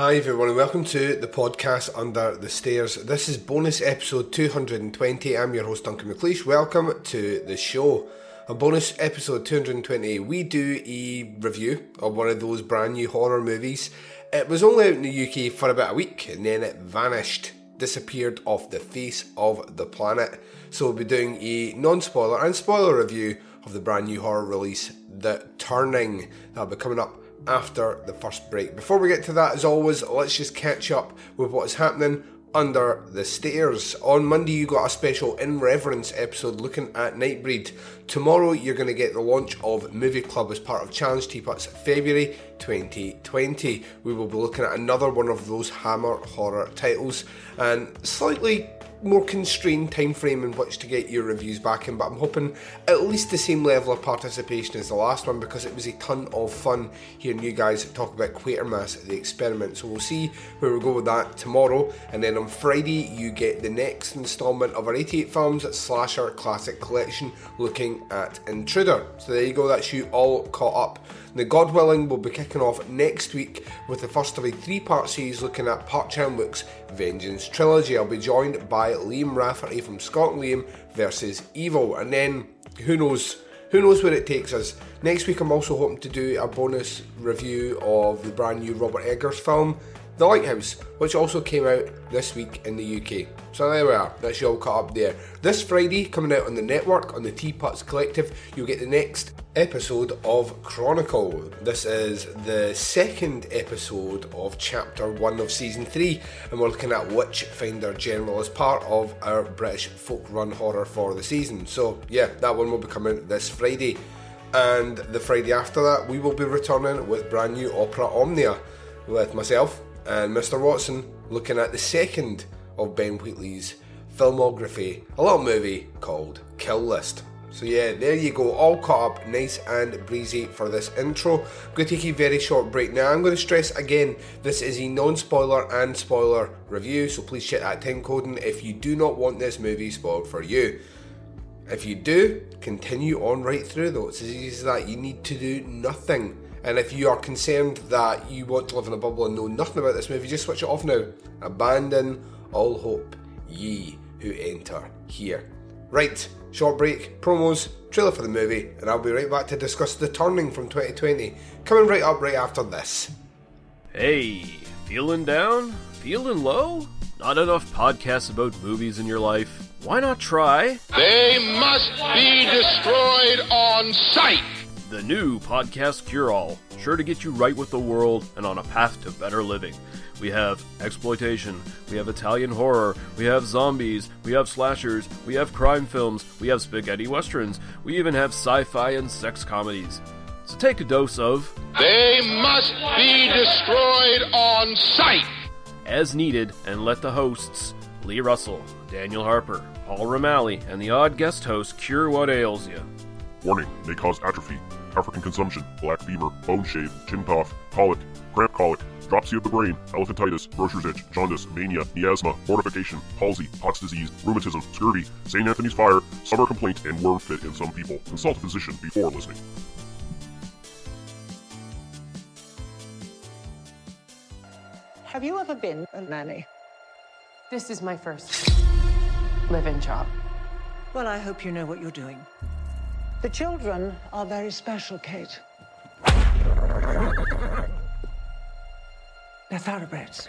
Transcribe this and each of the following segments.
Hi everyone and welcome to the podcast Under the Stairs. This is bonus episode 220. I'm your host Duncan McLeish. Welcome to the show. On bonus episode 220, we do a review of one of those brand new horror movies. It was only out in the UK for about a week and then it vanished, disappeared off the face of the planet. So we'll be doing a non-spoiler and spoiler review of the brand new horror release, The Turning. That'll be coming up after the first break. Before we get to that, as always, let's just catch up with what is happening under the stairs. On Monday, you got a special In Reverence episode looking at Nightbreed. Tomorrow, you're going to get the launch of Movie Club as part of Challenge Teapot's February 2020. We will be looking at another one of those Hammer horror titles and slightly more constrained time frame in which to get your reviews back in, but I'm hoping at least the same level of participation as the last one because it was a ton of fun hearing you guys talk about Quatermass the experiment. So we'll see where we go with that tomorrow, and then on Friday you get the next instalment of our 88 films slasher classic collection looking at Intruder. So there you go, that's you all caught up. The God willing, we'll be kicking off next week with the first of a three part series looking at Park Chan Wook's Vengeance trilogy. I'll be joined by Liam Rafferty from Scott and Liam versus Evil, and then who knows. Who knows where it takes us? Next week, I'm also hoping to do a bonus review of the brand new Robert Eggers film, the Lighthouse, which also came out this week in the UK. So there we are, that's you all caught up there. This Friday, coming out on the network, on the Teapots Collective, you'll get the next episode of Chronicle. This is the second episode of chapter one of season three, and we're looking at Witchfinder General as part of our British folk run horror for the season. So, yeah, that one will be coming this Friday. And the Friday after that, we will be returning with brand new Opera Omnia with myself, and Mr. Watson looking at the second of Ben Wheatley's filmography, a little movie called Kill List. So yeah, there you go, all caught up, nice and breezy for this intro. I'm going to take a very short break now. I'm going to stress again, this is a non-spoiler and spoiler review, so please check that time coding if you do not want this movie spoiled for you. If you do, continue on right through though. It's as easy as that. You need to do nothing. And if you are concerned that you want to live in a bubble and know nothing about this movie, just switch it off now. Abandon all hope, ye who enter here. Right, short break, promos, trailer for the movie, and I'll be right back to discuss The Turning from 2020, coming right up right after this. Hey, feeling down? Feeling low? Not enough podcasts about movies in your life? Why not try They must be destroyed on sight. The new Podcast Cure All? Sure to get you right with the world and on a path to better living. We have exploitation, we have Italian horror, we have zombies, we have slashers, we have crime films, we have spaghetti westerns, we even have sci fi and sex comedies. So take a dose of They must be destroyed on sight. as needed and let the hosts, Lee Russell, Daniel Harper, Paul Romali, and the odd guest host cure what ails you. Warning may cause atrophy, African consumption, black fever, bone shave, chin cough, colic, cramp colic, dropsy of the brain, elephantitis, grocer's itch, jaundice, mania, miasma, mortification, palsy, Pott's disease, rheumatism, scurvy, St. Anthony's fire, summer complaint, and worm fit in some people. Consult a physician before listening. Have you ever been a nanny? This is my first live-in job. Well, I hope you know what you're doing. The children are very special, Kate. They're thoroughbreds.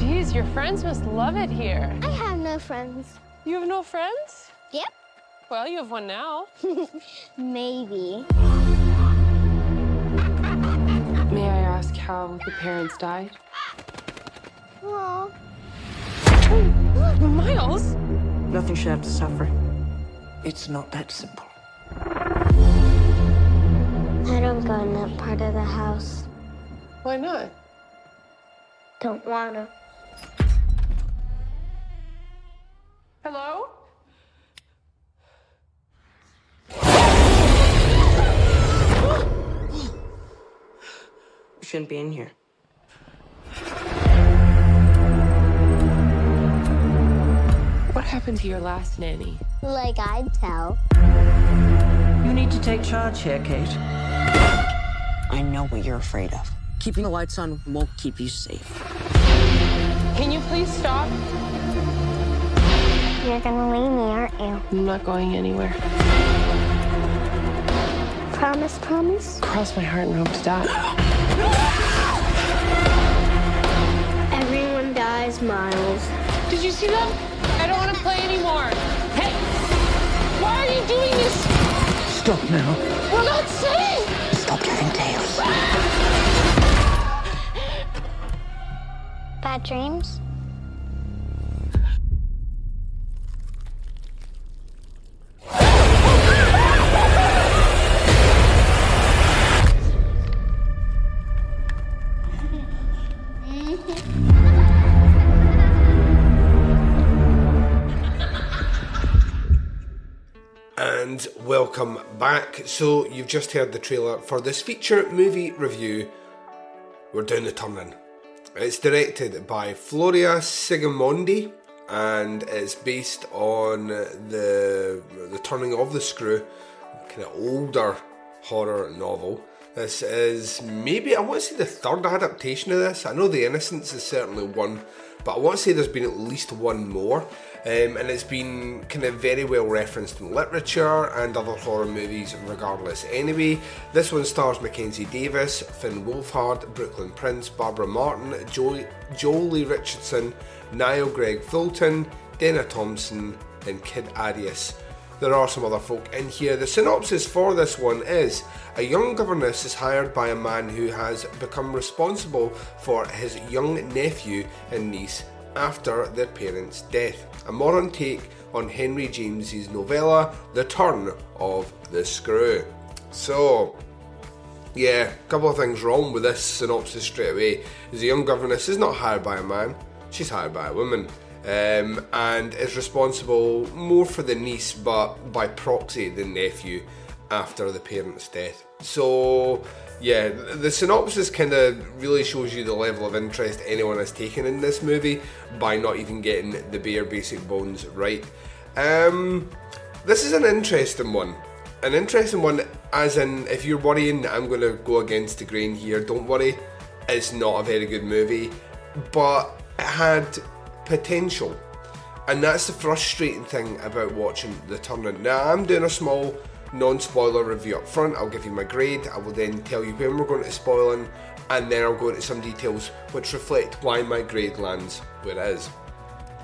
Geez, your friends must love it here. I have no friends. You have no friends? Yep, Well, you have one now. maybe. May I ask how the parents died? Aw. Miles? Nothing should have to suffer. It's not that simple. I don't go in that part of the house. Why not? Don't wanna. Hello? You shouldn't be in here. What happened to your last nanny? Like I'd tell. You need to take charge here, Kate. I know what you're afraid of. Keeping the lights on won't keep you safe. Can you please stop? You're gonna leave me, aren't you? I'm not going anywhere. Promise, promise? Cross my heart and hope to die. Everyone dies, Miles. Did you see them? I don't want to play anymore. Doing this? Stop now. We're not safe! Stop giving tales. Bad dreams? Back. So, you've just heard the trailer for this feature movie review. We're doing the turning. It's directed by Floria Sigismondi and it's based on the the turning of the screw, kind of older horror novel. This is maybe I want to say the third adaptation of this. I know The Innocents is certainly one, but I want to say there's been at least one more. Um, and it's been kind of very well referenced in literature and other horror movies, regardless. Anyway, this one stars Mackenzie Davis, Finn Wolfhard, Brooklyn Prince, Barbara Marten, jo- Joely Richardson, Niall Greig Fulton, Dana Thompson, and Kid Arias. There are some other folk in here. The synopsis for this one is a young governess is hired by a man who has become responsible for his young nephew and niece after their parents' death. A modern take on Henry James's novella The Turn of the Screw. So, yeah, a couple of things wrong with this synopsis straight away. Is a young governess is not hired by a man, she's hired by a woman. Um, and is responsible more for the niece, but by proxy the nephew after the parent's death. So, yeah, the synopsis kind of really shows you the level of interest anyone has taken in this movie by not even getting the bare basic bones right. Um, this is an interesting one. An interesting one, as in, if you're worrying I'm going to go against the grain here, don't worry. It's not a very good movie, but it had potential. And that's the frustrating thing about watching The Turning. Now, I'm doing a small non spoiler review up front. I'll give you my grade. I will then tell you when we're going to spoiling, and then I'll go into some details which reflect why my grade lands where it is.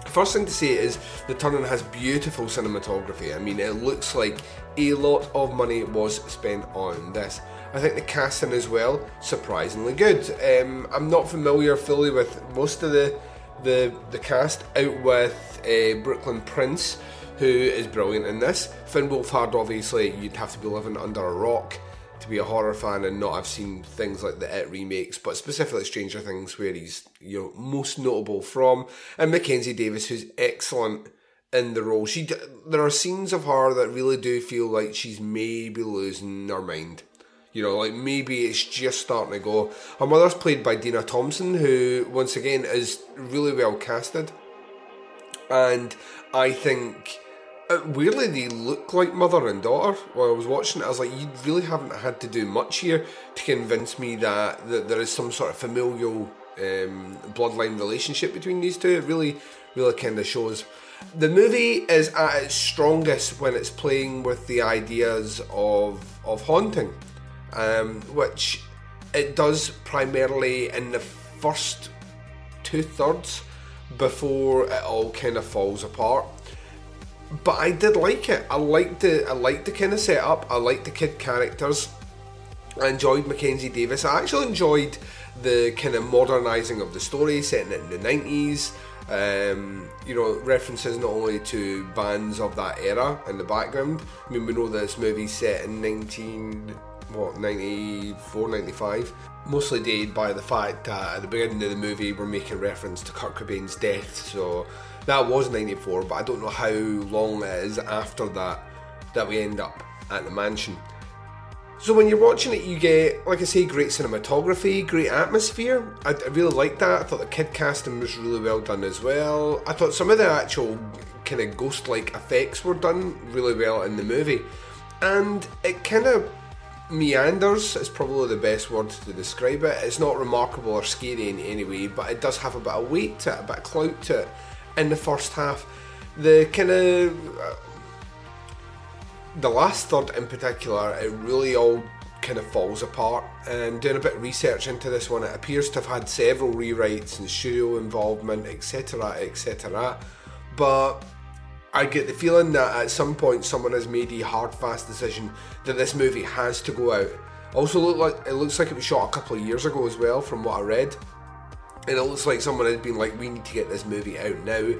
First thing to say is The Turning has beautiful cinematography. I mean, it looks like a lot of money was spent on this. I think the casting as well, surprisingly good. Um, I'm not familiar fully with most of the the, the cast, out with uh, Brooklyn Prince, who is brilliant in this. Finn Wolfhard, obviously, you'd have to be living under a rock to be a horror fan and not have seen things like the It remakes, but specifically Stranger Things, where he's you know most notable from, and Mackenzie Davis, who's excellent in the role. She there are scenes of her that really do feel like she's maybe losing her mind. You know, like maybe it's just starting to go. Her mother's played by Dina Thompson, who once again is really well casted, and I think weirdly they look like mother and daughter. While I was watching it, I was like, you really haven't had to do much here to convince me that, that there is some sort of familial um, bloodline relationship between these two. It really, really kind of shows. The movie is at its strongest when it's playing with the ideas of of haunting, um, which it does primarily in the first two thirds before it all kind of falls apart but I did like it. I liked the I liked the kind of setup. I liked the kid characters. I enjoyed Mackenzie Davis. I actually enjoyed the kind of modernising of the story, setting it in the 90s. Um, you know, references not only to bands of that era in the background. I mean, we know this movie's set in 19, what, 94, 95. Mostly dated by the fact that at the beginning of the movie we're making reference to Kurt Cobain's death. So that was 94, but I don't know how long it is after that that we end up at the mansion. So when you're watching it, you get, like I say, great cinematography, great atmosphere. I, I really liked that. I thought the kid casting was really well done as well. I thought some of the actual kind of ghost-like effects were done really well in the movie, and it kind of meanders is probably the best word to describe it. It's not remarkable or scary in any way, but it does have a bit of weight to it, a bit of clout to it in the first half. The kind of the last third in particular, it really all kind of falls apart. And doing a bit of research into this one, it appears to have had several rewrites and studio involvement, etc., etc. But I get the feeling that at some point someone has made a hard, fast decision that this movie has to go out. Also, look like it looks like it was shot a couple of years ago as well, from what I read. And it looks like someone had been like, "We need to get this movie out now."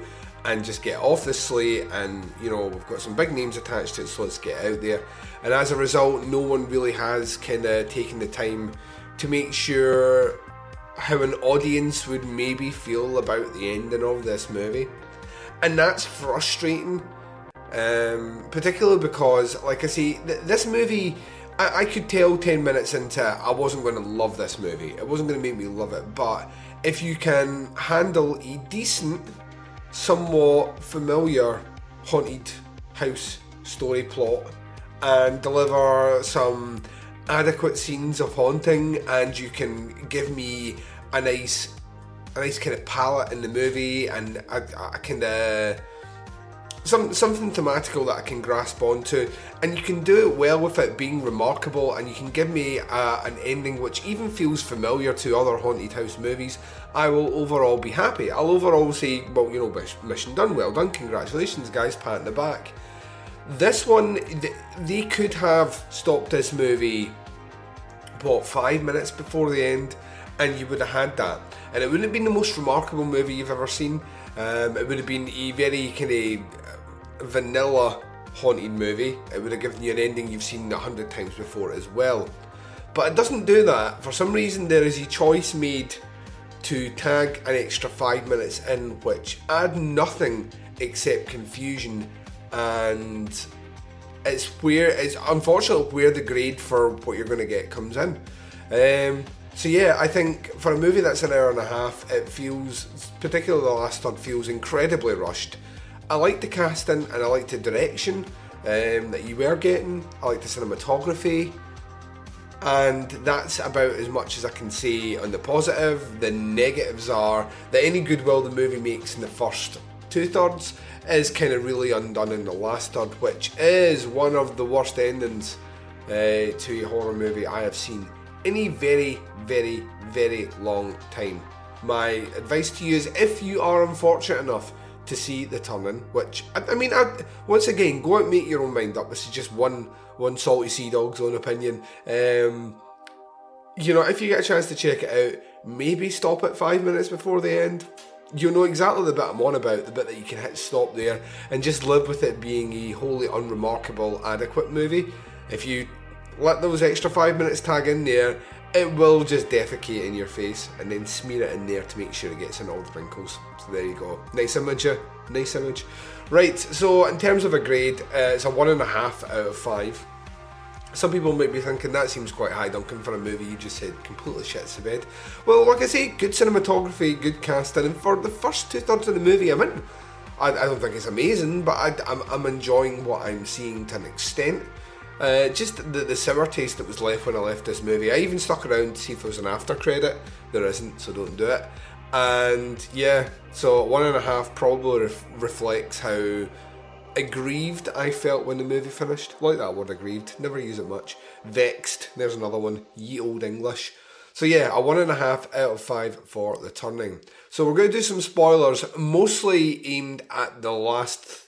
and just get off the slate and you know we've got some big names attached to it so let's get out there. And as a result no one really has kind of taken the time to make sure how an audience would maybe feel about the ending of this movie. And that's frustrating um, particularly because like i say th- this movie I-, I could tell 10 minutes into it i wasn't going to love this movie. It wasn't going to make me love it. But if you can handle a decent somewhat familiar haunted house story plot and deliver some adequate scenes of haunting and you can give me a nice a nice kind of palette in the movie and a, a kind of some something thematical that I can grasp onto, and you can do it well with it being remarkable, and you can give me uh, an ending which even feels familiar to other haunted house movies. I will overall be happy. I'll overall say, well, you know, mission done, well done, congratulations, guys, pat in the back. This one, they could have stopped this movie, what, five minutes before the end, and you would have had that. And it wouldn't have been the most remarkable movie you've ever seen. Um, it would have been a very kind of vanilla haunted movie, it would have given you an ending you've seen a hundred times before as well. But it doesn't do that. For some reason, there is a choice made to tag an extra five minutes in, which add nothing except confusion, and it's where it's unfortunately where the grade for what you're going to get comes in. Um, so yeah, I think for a movie that's an hour and a half, it feels, particularly the last third, feels incredibly rushed. I like the casting and I like the direction um, that you were getting. I like the cinematography, and that's about as much as I can say on the positive. The negatives are that any goodwill the movie makes in the first two thirds is kind of really undone in the last third, which is one of the worst endings uh, to a horror movie I have seen in a very, very, very long time. My advice to you is if you are unfortunate enough to see the turning. Which I, I mean, I, once again, go out and make your own mind up. This is just one one salty sea dog's own opinion. Um, you know, if you get a chance to check it out, maybe stop at five minutes before the end. You'll know exactly the bit I'm on about, the bit that you can hit stop there, and just live with it being a wholly unremarkable, adequate movie. If you let those extra five minutes tag in there, it will just defecate in your face and then smear it in there to make sure it gets in all the wrinkles. So there you go. Nice image, nice image. Right, so in terms of a grade, uh, it's a one and a half out of five. Some people might be thinking that seems quite high, Duncan, for a movie you just said completely shits the bed. Well, like I say, good cinematography, good casting, and for the first two thirds of the movie, I'm in. I, I don't think it's amazing, but I, I'm enjoying what I'm seeing to an extent. Uh, just the, the sour taste that was left when I left this movie. I even stuck around to see if there was an after credit. There isn't, so don't do it. And yeah, so one and a half probably ref- reflects how aggrieved I felt when the movie finished. Like that word aggrieved, never use it much. Vexed, there's another one. Ye old English. So yeah, a one and a half out of five for the turning. So we're going to do some spoilers, mostly aimed at the last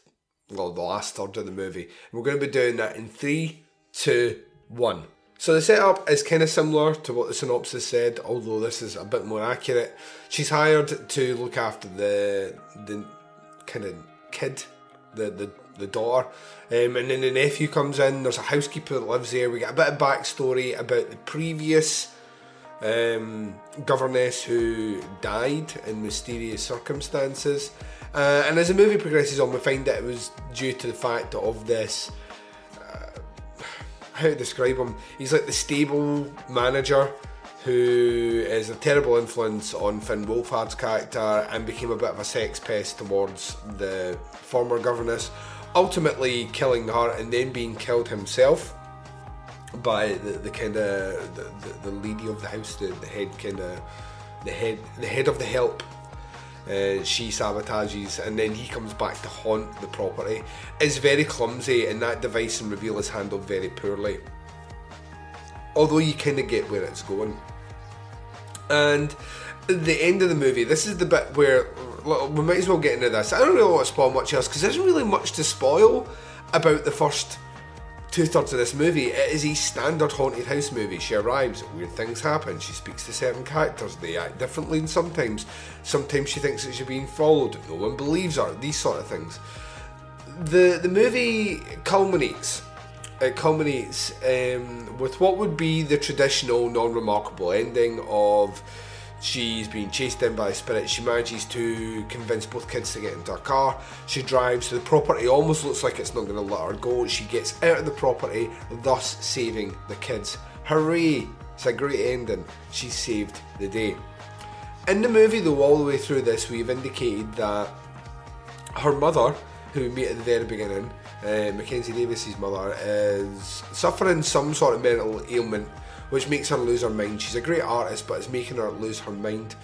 well, the last third of the movie. We're going to be doing that in three, two, one. So the setup is kind of similar to what the synopsis said, although this is a bit more accurate. She's hired to look after the the kind of kid, the the, the daughter, um, and then the nephew comes in. There's a housekeeper that lives there. We get a bit of backstory about the previous um, governess who died in mysterious circumstances. Uh, and as the movie progresses on, we find that it was due to the fact of this how to describe him. He's like the stable manager who is a terrible influence on Finn Wolfhard's character and became a bit of a sex pest towards the former governess, ultimately killing her and then being killed himself by the, the kind of the, the, the lady of the house, the, the head kind of the head the head of the help uh, she sabotages and then he comes back to haunt the property. It's very clumsy and that device and reveal is handled very poorly. Although you kind of get where it's going. And the end of the movie, this is the bit where we might as well get into this. I don't really want to spoil much else because there's really much to spoil about the first two thirds of this movie, it is a standard haunted house movie. She arrives, weird things happen, she speaks to certain characters, they act differently and sometimes. Sometimes she thinks that she's being followed, no one believes her, these sort of things. The the movie culminates. It culminates um, with what would be the traditional non-remarkable ending of She's being chased down by a spirit. She manages to convince both kids to get into a car. She drives to the property, almost looks like it's not going to let her go. She gets out of the property, thus saving the kids. Hooray! It's a great ending. She saved the day. In the movie, though, all the way through this, we've indicated that her mother, who we meet at the very beginning, uh, Mackenzie Davis's mother, is suffering some sort of mental ailment which makes her lose her mind. She's a great artist, but it's making her lose her mind.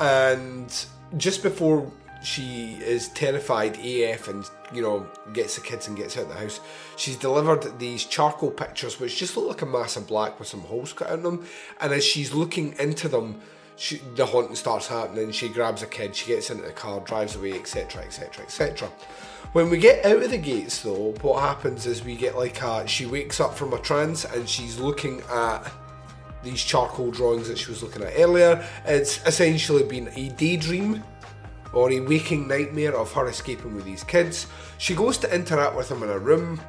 And just before she is terrified AF and you know gets the kids and gets out of the house. She's delivered these charcoal pictures which just look like a mass of black with some holes cut in them. And as she's looking into them, she, the haunting starts happening. She grabs a kid, she gets into the car, drives away, etc., etc., etc. When we get out of the gates, though, what happens is we get like a she wakes up from a trance and she's looking at these charcoal drawings that she was looking at earlier. It's essentially been a daydream or a waking nightmare of her escaping with these kids. She goes to interact with them in a room.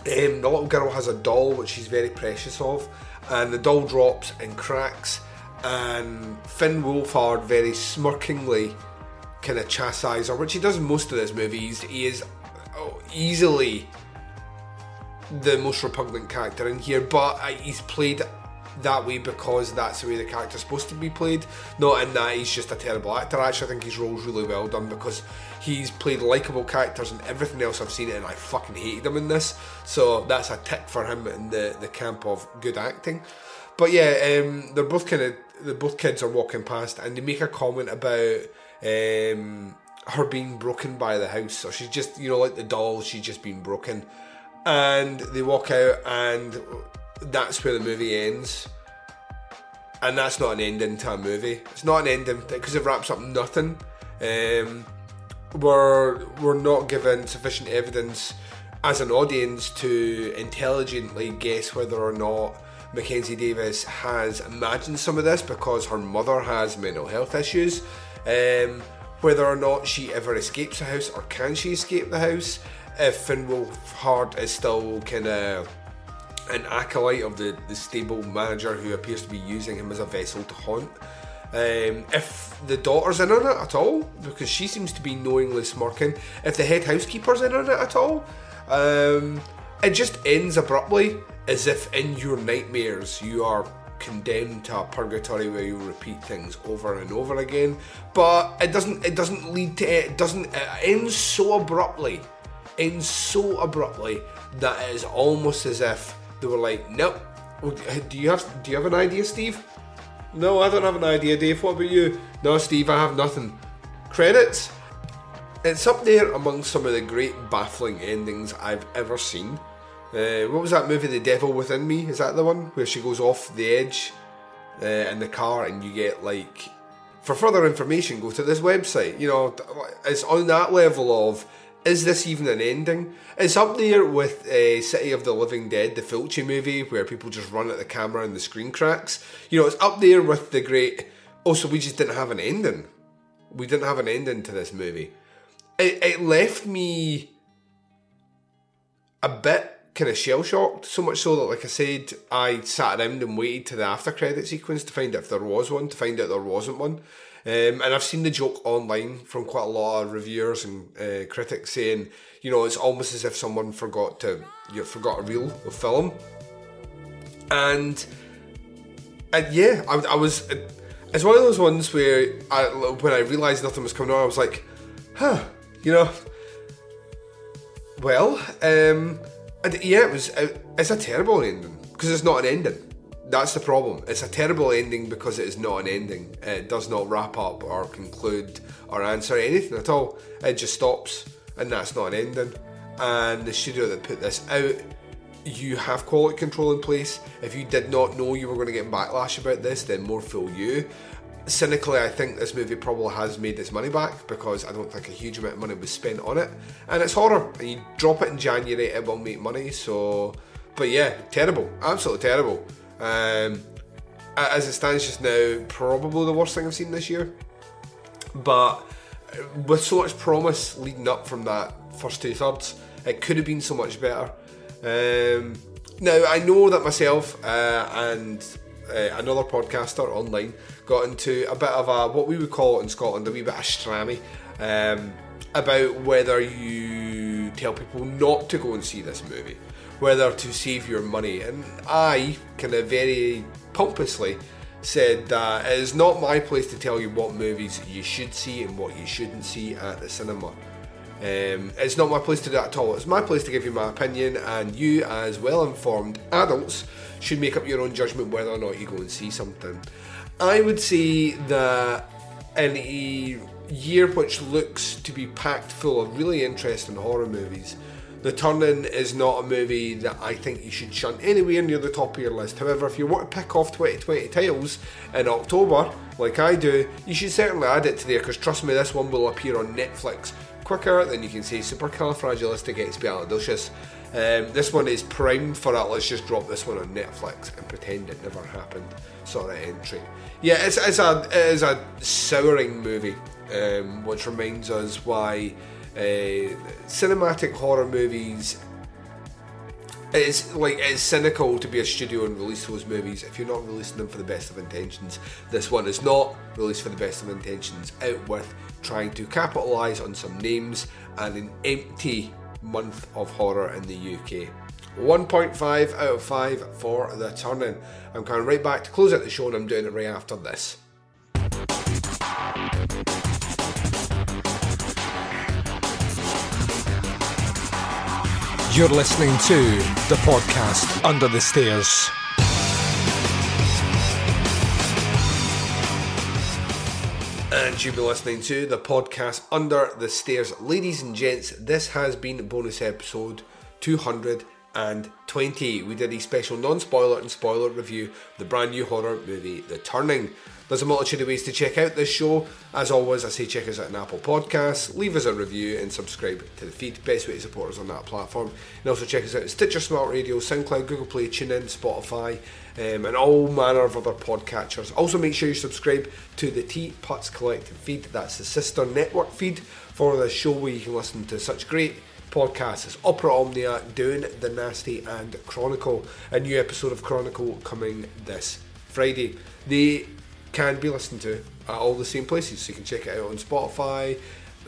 Um, the little girl has a doll which she's very precious of, and the doll drops and cracks. And Finn Wolfhard very smirkingly kind of chastises her, which he does most of this movie. He's, he is oh, easily the most repugnant character in here, but uh, he's played that way because that's the way the character's supposed to be played. Not in that he's just a terrible actor. Actually, I think his role's really well done because he's played likable characters and everything else I've seen it and I fucking hated him in this. So that's a tick for him in the, the camp of good acting. But yeah, um, they're both kind of the both kids are walking past and they make a comment about um, her being broken by the house. So she's just you know like the doll, she's just been broken. And they walk out and that's where the movie ends. And that's not an ending to a movie. It's not an ending because it wraps up nothing. Um, we're we're not given sufficient evidence as an audience to intelligently guess whether or not Mackenzie Davis has imagined some of this because her mother has mental health issues. Um, whether or not she ever escapes the house or can she escape the house. If Finn Wolfhard is still kind of an acolyte of the, the stable manager who appears to be using him as a vessel to haunt. Um, if the daughter's in on it at all, because she seems to be knowingly smirking. If the head housekeeper's in on it at all, um, it just ends abruptly, as if in your nightmares you are condemned to a purgatory where you repeat things over and over again. But it doesn't. It doesn't lead to it. Doesn't. It ends so abruptly. Ends so abruptly that it is almost as if they were like, nope. Do you have Do you have an idea, Steve? No, I don't have an idea, Dave. What about you? No, Steve, I have nothing. Credits. It's up there among some of the great baffling endings I've ever seen. Uh, what was that movie, The Devil Within Me? Is that the one where she goes off the edge uh, in the car and you get like. For further information, go to this website. You know, it's on that level of is this even an ending? It's up there with uh, City of the Living Dead, the Fulci movie, where people just run at the camera and the screen cracks. You know, it's up there with the great. Oh, so we just didn't have an ending. We didn't have an ending to this movie. It, it left me a bit kind of shell shocked. So much so that, like I said, I sat around and waited to the after credit sequence to find out if there was one, to find out there wasn't one. Um, and I've seen the joke online from quite a lot of reviewers and uh, critics saying, you know, it's almost as if someone forgot to, you forgot a reel of film. And, and yeah, I, I was. It's one of those ones where I, when I realised nothing was coming on, I was like, huh, you know. Well, um, yeah, it was. It's a terrible ending because it's not an ending. That's the problem. It's a terrible ending because it is not an ending. It does not wrap up or conclude or answer anything at all. It just stops, and that's not an ending. And the studio that put this out, you have quality control in place. If you did not know you were going to get backlash about this, then more fool you. Cynically, I think this movie probably has made its money back because I don't think a huge amount of money was spent on it. And it's horror, and you drop it in January, it will make money. So, but yeah, terrible, absolutely terrible. Um, as it stands just now, probably the worst thing I've seen this year. But with so much promise leading up from that first two thirds, it could have been so much better. Um, now I know that myself uh, and uh, another podcaster online got into a bit of a what we would call in Scotland a wee bit of strammy um, about whether you tell people not to go and see this movie whether to save your money. And I kind of very pompously said that it is not my place to tell you what movies you should see and what you shouldn't see at the cinema. Um, it's not my place to do that at all. It's my place to give you my opinion, and you, as well informed adults, should make up your own judgment whether or not you go and see something. I would say that in a year which looks to be packed full of really interesting horror movies, the Turning is not a movie that I think you should shunt anywhere near the top of your list. However, if you want to pick off 2020 titles in October, like I do, you should certainly add it to there because trust me, this one will appear on Netflix quicker than you can say supercalifragilisticexpialidocious. Um, this one is prime for that. Let's just drop this one on Netflix and pretend it never happened. Sort of entry. Yeah, it's, it's a it is a souring movie, um, which reminds us why uh, cinematic horror movies it's like it's cynical to be a studio and release those movies if you're not releasing them for the best of intentions. This one is not released for the best of intentions, out with trying to capitalise on some names and an empty month of horror in the UK. 1.5 out of 5 for The Turning. I'm coming right back to close out the show and I'm doing it right after this. You're listening to the podcast Under the Stairs. And you'll be listening to the podcast Under the Stairs. Ladies and gents, this has been bonus episode 220. We did a special non spoiler and spoiler review the brand new horror movie The Turning. There's a multitude of ways to check out this show. As always, I say check us out on Apple Podcasts, leave us a review, and subscribe to the feed. Best way to support us on that platform. And also check us out at Stitcher Smart Radio, SoundCloud, Google Play, TuneIn, Spotify, um, and all manner of other podcatchers. Also, make sure you subscribe to the Teapots Collective feed. That's the sister network feed for the show where you can listen to such great podcasts as Opera Omnia, Doing the Nasty, and Chronicle. A new episode of Chronicle coming this Friday. The can be listened to at all the same places. So you can check it out on Spotify,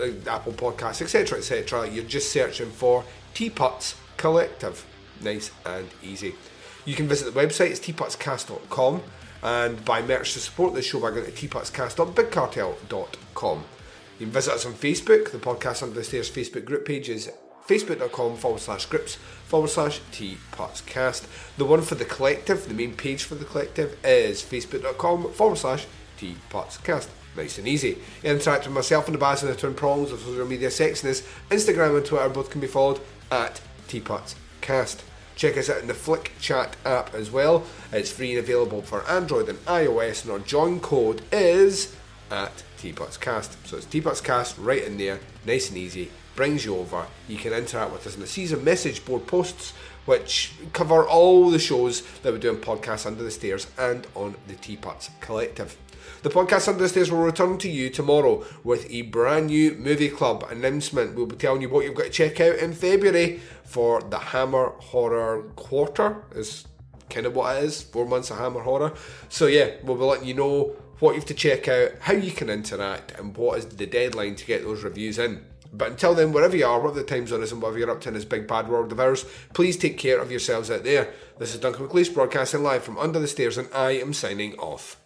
uh, Apple Podcasts, etc. etc. You're just searching for Teapots Collective. Nice and easy. You can visit the website, it's teapotscast.com, and buy merch to support the show by going to teapotscast.bigcartel.com. You can visit us on Facebook. The Podcast Under the Stairs Facebook group page is facebook.com forward slash groups forward slash teapotscast. The one for the collective, the main page for the collective, is facebook.com forward slash teapotscast. Nice and easy. Interact with myself and the Baz and the Twin Prongs of social media sexiness. Instagram and Twitter both can be followed at teapotscast. Check us out in the Flick Chat app as well. It's free and available for Android and iOS, and our join code is at teapotscast. So it's Teapots Cast right in there, nice and easy brings you over. You can interact with us in the season message board posts, which cover all the shows that we do on Podcasts Under the Stairs and on the Teapots Collective. The podcast Under the Stairs will return to you tomorrow with a brand new movie club announcement. We'll be telling you what you've got to check out in February for the Hammer Horror Quarter. Is kind of what it is. Four months of Hammer Horror. So yeah, we'll be letting you know what you have to check out, how you can interact, and what is the deadline to get those reviews in. But until then, wherever you are, whatever the time zone is, and whatever you're up to in this big bad world of ours, please take care of yourselves out there. This is Duncan McLeish broadcasting live from under the stairs, and I am signing off.